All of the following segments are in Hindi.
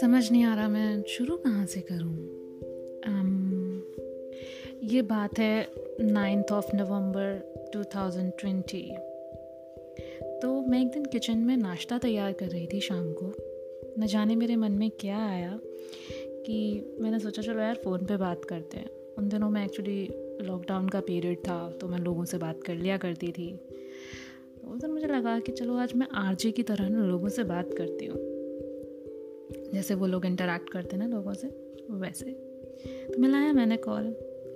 समझ नहीं आ रहा मैं शुरू कहाँ से करूँ? um, ये बात है नाइन्थ ऑफ़ नवंबर 2020 तो मैं एक दिन किचन में नाश्ता तैयार कर रही थी शाम को। न जाने मेरे मन में क्या आया कि मैंने सोचा चलो यार फ़ोन पे बात करते हैं। उन दिनों में एक्चुअली लॉकडाउन का पीरियड था तो मैं लोगों से बात कर लिया करती थी। उस दिन मुझे लगा कि चलो आज मैं आरजे की तरह ना लोगों से बात करती हूँ। जैसे वो लोग इंटरेक्ट करते हैं ना लोगों से, वैसे। तो मिलाया मैंने कॉल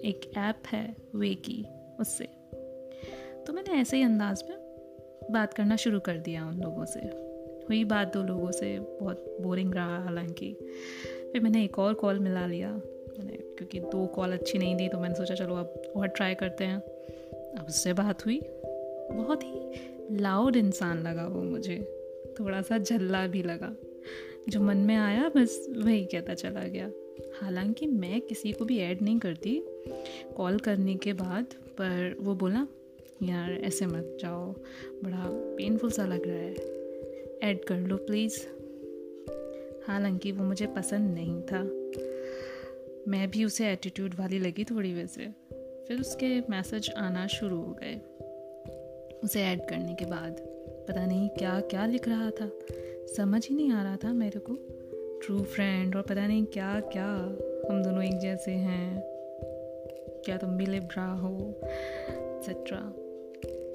एक ऐप है वे की उससे। तो मैंने ऐसे ही अंदाज में बात करना शुरू कर दिया उन लोगों से। हुई बात दो लोगों से, बहुत बोरिंग रहा हालाँकि। फिर मैंने एक और कॉल मिला लिया। मैंने, क्योंकि दो कॉल अच्छी नहीं दी तो मैंने सोचा चलो अब और ट्राई करते हैं। अब उससे बात हुई। बहुत ही लाउड इंसान लगा वो मुझे। थोड़ा सा झल्ला भी लगा। जो मन में आया, बस वही कहता चला गया। हालाँकि मैं किसी को भी ऐड नहीं करती कॉल करने के बाद, पर वो बोला, यार, ऐसे मत जाओ। बड़ा पेनफुल सा लग रहा है। ऐड कर लो प्लीज़ हालाँकि वो मुझे पसंद नहीं था। मैं भी उसे एटीट्यूड वाली लगी थोड़ी वैसे। फिर उसके मैसेज आना शुरू हो गए। उसे ऐड करने के बाद। पता नहीं क्या क्या लिख रहा था। समझ ही नहीं आ रहा था मेरे को। ट्रू फ्रेंड और पता नहीं क्या क्या। हम दोनों एक जैसे हैं। क्या तुम भी लिब्रा हो एक्सेट्रा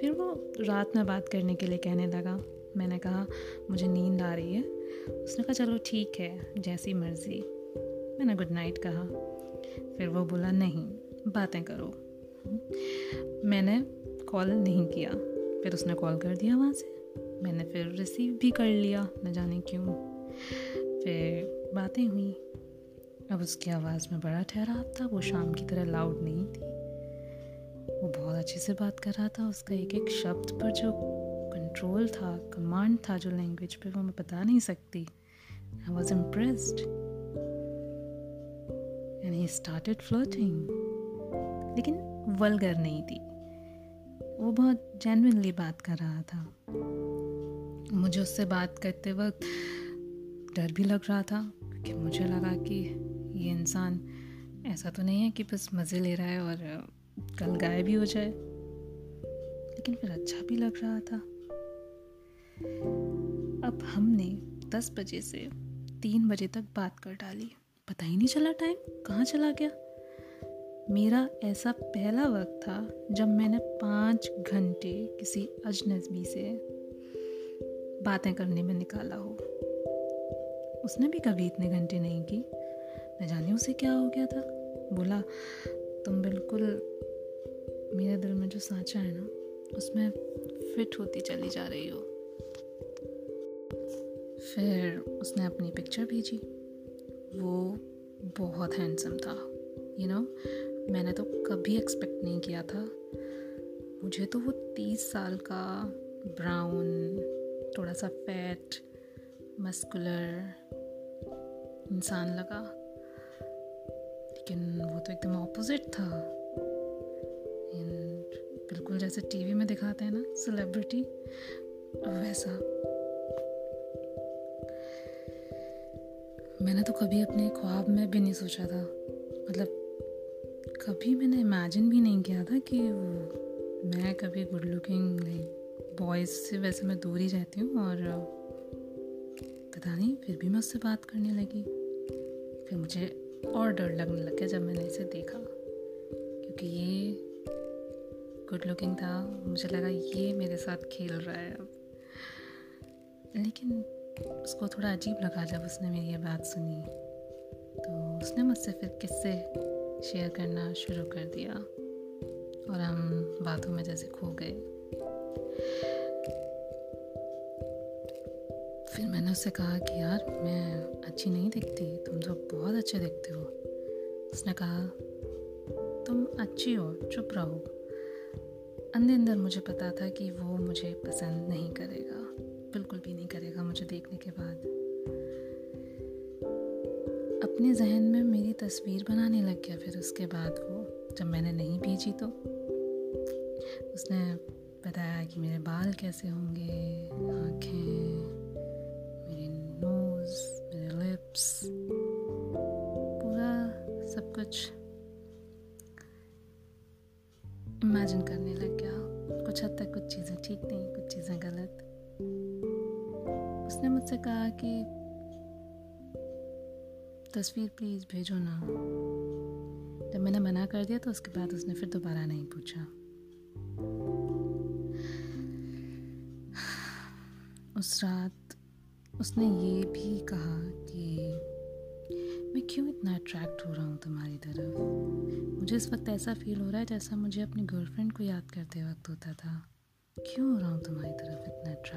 फिर वो रात में बात करने के लिए कहने लगा। मैंने कहा, मुझे नींद आ रही है। उसने कहा, चलो ठीक है, जैसी मर्ज़ी। मैंने गुड नाइट कहा। फिर वो बोला, नहीं, बातें करो। मैंने कॉल नहीं किया। फिर उसने कॉल कर दिया वहाँ से। मैंने फिर रिसीव भी कर लिया, न जाने क्यों। फिर बातें हुई। अब उसकी आवाज़ में बड़ा ठहराव था, वो शाम की तरह लाउड नहीं थी। वो बहुत अच्छे से बात कर रहा था, उसका एक एक शब्द पर जो कंट्रोल था कमांड था जो लैंग्वेज पे, वो मैं बता नहीं सकती। I was impressed and he started floating लेकिन वलगर नहीं थी। वो बहुत जेनविनली बात कर रहा था। मुझे उससे बात करते वक्त डर भी लग रहा था, क्योंकि मुझे लगा कि ये इंसान ऐसा तो नहीं है कि बस मज़े ले रहा है और कल गायब भी हो जाए। लेकिन फिर अच्छा भी लग रहा था। अब हमने दस बजे से तीन बजे तक बात कर डाली। पता ही नहीं चला टाइम कहाँ चला गया? मेरा ऐसा पहला वक्त था जब मैंने पाँच घंटे किसी अजनबी से बातें करने में निकाला हो। उसने भी कभी इतने घंटे नहीं की। न जाने उसे क्या हो गया था। बोला, तुम बिल्कुल मेरे दिल में जो सांचा है ना, उसमें फिट होती चली जा रही हो। फिर उसने अपनी पिक्चर भेजी। वो बहुत हैंडसम था। यू नो मैंने तो कभी एक्सपेक्ट नहीं किया था। मुझे तो वो तीस साल का ब्राउन थोड़ा सा फैट मस्कुलर इंसान लगा। लेकिन वो तो एकदम ऑपोजिट था। बिल्कुल जैसे टीवी में दिखाते हैं ना सेलिब्रिटी वैसा। मैंने तो कभी अपने ख्वाब में भी नहीं सोचा था। मतलब कभी मैंने इमेजिन भी नहीं किया था कि मैं कभी गुड लुकिंग लाइक बॉयज़ से वैसे मैं दूर ही रहती हूँ और पता नहीं, फिर भी मैं उससे बात करने लगी। फिर मुझे और डर लगने लग गया जब मैंने इसे देखा। क्योंकि ये गुड लुकिंग था, मुझे लगा ये मेरे साथ खेल रहा है अब। लेकिन उसको थोड़ा अजीब लगा जब उसने मेरी ये बात सुनी। तो उसने मुझसे फिर किस्से शेयर करना शुरू कर दिया और हम बातों में जैसे खो गए। फिर मैंने उससे कहा कि यार, मैं अच्छी नहीं दिखती, तुम तो बहुत अच्छे दिखते हो। उसने कहा, तुम अच्छी हो, चुप रहो। अंदर अंदर मुझे पता था कि वो मुझे पसंद नहीं करेगा, बिल्कुल भी नहीं करेगा मुझे देखने के बाद। अपने जहन में मेरी तस्वीर बनाने लग गया, फिर उसके बाद वो, जब मैंने नहीं भेजी तो। उसने बताया कि मेरे बाल कैसे होंगे, आँखें, मेरी नोज़ मेरे लिप्स पूरा सब कुछ इमेजिन करने लग गया। कुछ हद तक कुछ चीज़ें ठीक थी कुछ चीज़ें गलत। उसने मुझसे कहा कि तस्वीर प्लीज़ भेजो ना। जब मैंने मना कर दिया तो उसके बाद उसने फिर दोबारा नहीं पूछा। उस रात उसने ये भी कहा कि मैं क्यों इतना अट्रैक्ट हो रहा हूँ तुम्हारी तरफ़? मुझे इस वक्त ऐसा फील हो रहा है जैसा मुझे अपनी गर्लफ्रेंड को याद करते वक्त होता था। क्यों हो रहा हूँ तुम्हारी तरफ़ इतना अट्रैक्ट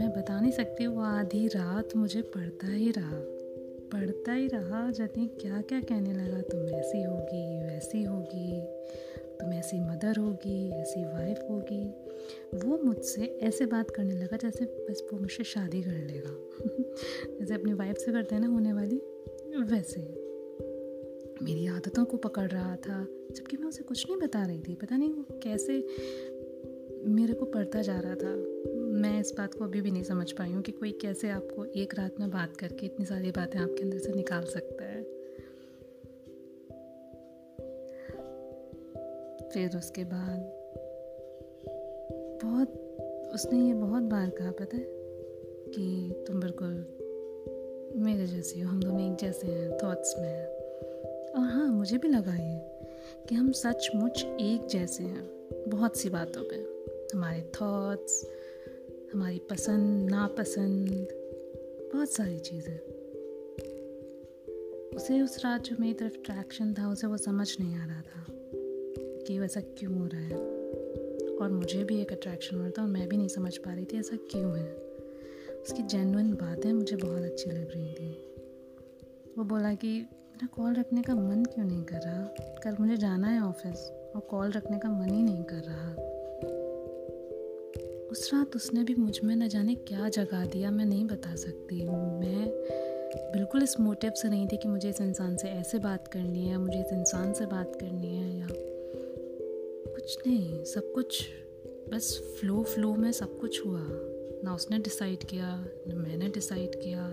मैं बता नहीं सकती, वो आधी रात मुझे पढ़ता ही रहा। पढ़ता ही रहा जाने क्या क्या कहने लगा, तुम ऐसी होगी, वैसी होगी, तुम ऐसी मदर होगी, ऐसी वाइफ होगी। वो मुझसे ऐसे बात करने लगा, जैसे बस वो मुझसे शादी कर लेगा। जैसे अपनी वाइफ से करते हैं ना होने वाली, वैसे। मेरी आदतों को पकड़ रहा था, जबकि मैं उसे कुछ नहीं बता रही थी। पता नहीं वो कैसे मेरे को पढ़ता जा रहा था। मैं इस बात को अभी भी नहीं समझ पाई हूँ कि कोई कैसे आपको एक रात में बात करके इतनी सारी बातें आपके अंदर से निकाल सकता है। फिर उसके बाद बहुत, उसने ये बहुत बार कहा, पता है, कि तुम बिल्कुल मेरे जैसे हो, हम दोनों एक जैसे हैं थॉट्स में हैं। और हाँ मुझे भी लगा ये कि हम सचमुच एक जैसे हैं, बहुत सी बातों पे। हमारे थॉट्स हमारी पसंद, नापसंद, बहुत सारी चीज़ें। उसे उस रात जो मेरी तरफ़ अट्रैक्शन था, उसे वो समझ नहीं आ रहा था कि वैसा क्यों हो रहा है। और मुझे भी एक अट्रैक्शन हो रहा था और मैं भी नहीं समझ पा रही थी ऐसा क्यों है। उसकी जेनुइन बातें मुझे बहुत अच्छी लग रही थी। वो बोला कि, मेरा कॉल रखने का मन क्यों नहीं कर रहा? कल मुझे जाना है ऑफ़िस और कॉल रखने का मन ही नहीं कर रहा। उस रात उसने भी मुझमें न जाने क्या जगा दिया, मैं नहीं बता सकती। मैं बिल्कुल इस मोटिव से नहीं थी कि मुझे इस इंसान से ऐसे बात करनी है, मुझे इस इंसान से बात करनी है या कुछ नहीं, सब कुछ बस फ्लो फ्लो में सब कुछ हुआ। ना उसने डिसाइड किया, ना मैंने डिसाइड किया।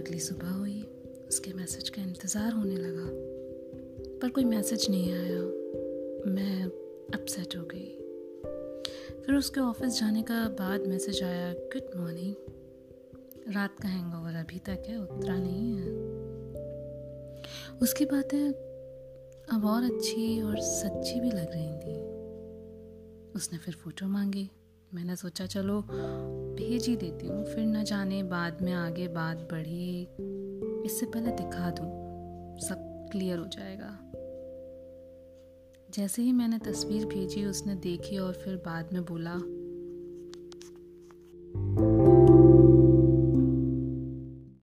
अगली सुबह हुई, उसके मैसेज का इंतज़ार होने लगा, पर कोई मैसेज नहीं आया। मैं अपसेट हो गई। फिर उसके ऑफ़िस जाने का बाद मैसेज आया गुड मॉर्निंग रात का हैंगओवर अभी तक है उतरा नहीं है। उसकी बातें अब और अच्छी और सच्ची भी लग रही थी। उसने फिर फ़ोटो मांगी। मैंने सोचा, चलो, भेज ही देती हूँ, फिर न जाने बाद में आगे बात बढ़ी। इससे पहले दिखा दूँ, सब क्लियर हो जाएगा। जैसे ही मैंने तस्वीर भेजी उसने देखी और फिर बाद में बोला